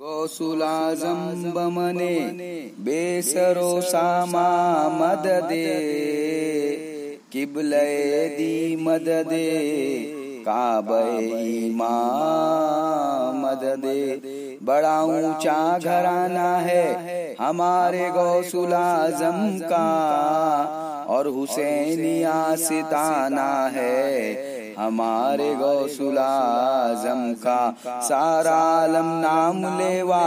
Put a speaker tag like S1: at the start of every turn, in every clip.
S1: गौसुलाजम बमने बेसरो सामा मददे किबले दी मददे काबई मददे बड़ा ऊँचा घराना है हमारे गौसुलाजम का और हुसैनिया सिताना है हमारे गौसुल आज़म का सारा आलम नाम लेवा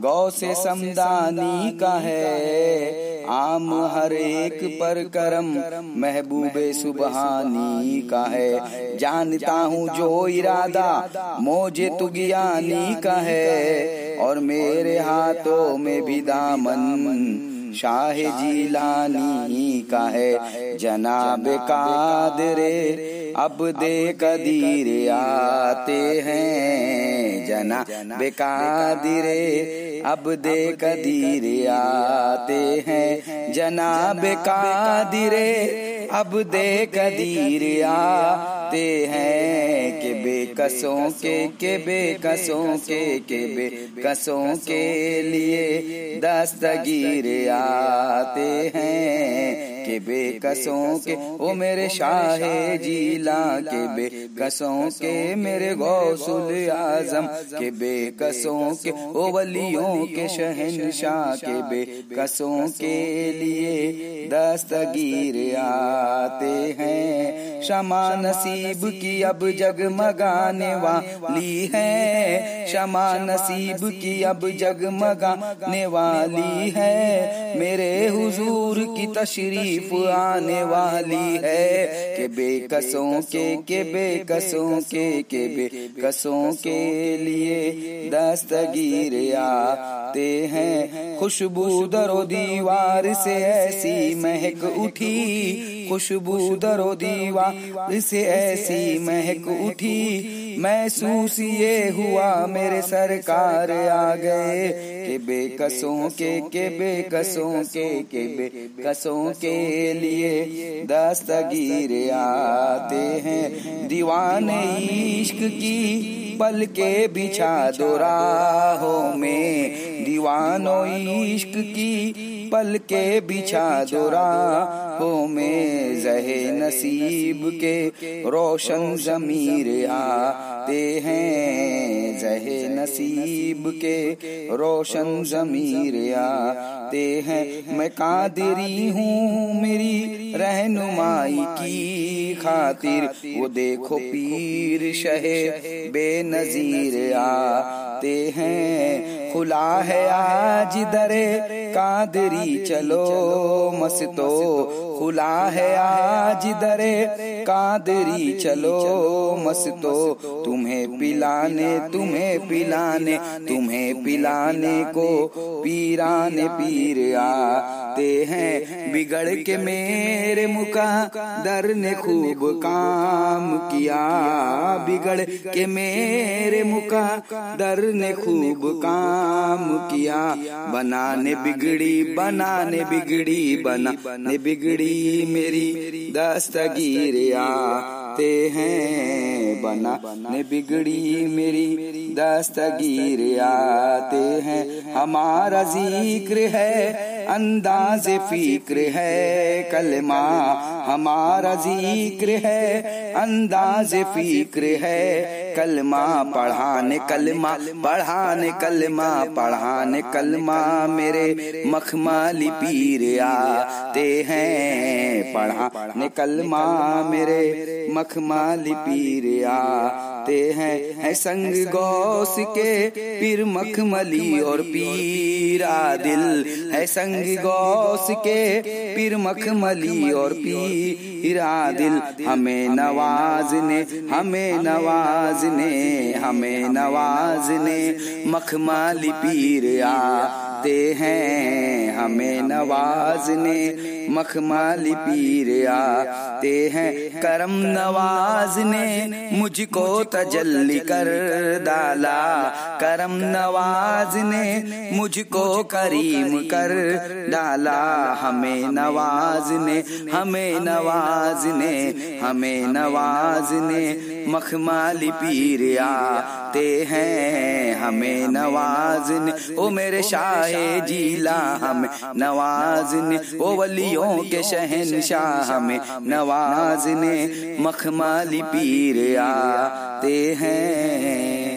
S1: गौ से समदानी का है आम हर एक पर करम, महबूबे सुबहानी का है जानता हूँ जो इरादा, मोजे तुगियानी का है और मेरे हाथों में भी दामन, शाह जीलानी का है जनाब कादरे अब दे कदीर आते हैं जना बेकादिरे। अब दे कदीर आते हैं जना बेकादिरे। अब दे कदीर आते हैं के बेकसों के के बेकसों के के बेकसों के लिए दस्तगीर आते हैं। के बेकसों के, ओ मेरे शाह जीला के बेकसों के, मेरे गौसुल आज़म के बे बेकसों के, ओ वलियों के शहनशाह के बेकसों के लिए दस्तगीर आते हैं। शमा नसीब की अब जग जगमगाने वाली है। शमा नसीब की अब जग जगमगाने वाली है। मेरे हुजूर की तशरीफ़ आने वाली है के बेकसों के के बेकसों के के बेकसों के लिए दस्तगीर आते हैं। खुशबू दरो दीवार से ऐसी महक उठी खुशबू दरो दीवार से ऐसी महक उठी महसूस ये हुआ मेरे सरकार आ गए के बेकसों के के बेकसों के के बेकसों के लिए दस्तगीर आते हैं। दीवान इश्क की पल के बिछा दो राहों में। दीवानो इश्क की पल के बिछा दो राहों में जहे नसीब के रोशन जमीर आते हैं। जहे नसीब के रोशन जमीर आते हैं। मैं कादरी हूँ मेरी रहनुमाई की खातिर। वो देखो पीर शहे बेनजीर आते हैं। खुला है आज दरे कादरी चलो मस्तो खुला है आज दरे, कादरी चलो, मस्तो, तुम्हें पिलाने तुम्हें पिलाने तुम्हें पिलाने को पीराने पीर आते हैं। बिगड़ के मेरे मुका, दर ने खूब काम किया। बिगड़ के मेरे मुका, दर ने खूब काम किया। बनाने बिगड़ी बनाने बिगड़ी बनाने बिगड़ी मेरी दस्तगीर आते हैं बना, ने बिगड़ी मेरी दस्तगीर आते हैं। हमारा ज़िक्र है, अंदाज फ़िक्र है, कलमा हमारा ज़िक्र है, अंदाज फ़िक्र है कलमा पढ़ाने कलमा पढ़ाने कलमा पढ़ाने, कलमा मेरे मखमाली पीर आते हैं। पढ़ाने, कलमा मेरे मखमाली पीर आते हैं। है संग गौस के पीर मखमली और पीरा दिल है संग गौस के पीर मखमली और पीरा दिल हमें नवाजने हमें नवाजने हमें नवाजने मखमाली पीर आते हैं। हमें नवाजने मखमाली पीर आते हैं। करम नवाजने मुझको तजल्ली कर डाला। करम नवाजने मुझको करीम कर डाला। हमें नवाजने हमें नवाजने हमें नवाजने मखमाली पीर आते हैं हमें नवाजन, ओ मेरे शाह जीला, हमें नवाजन, ओ वलियों के शहनशाह, हमें नवाजने, मखमाली पीर आते हैं।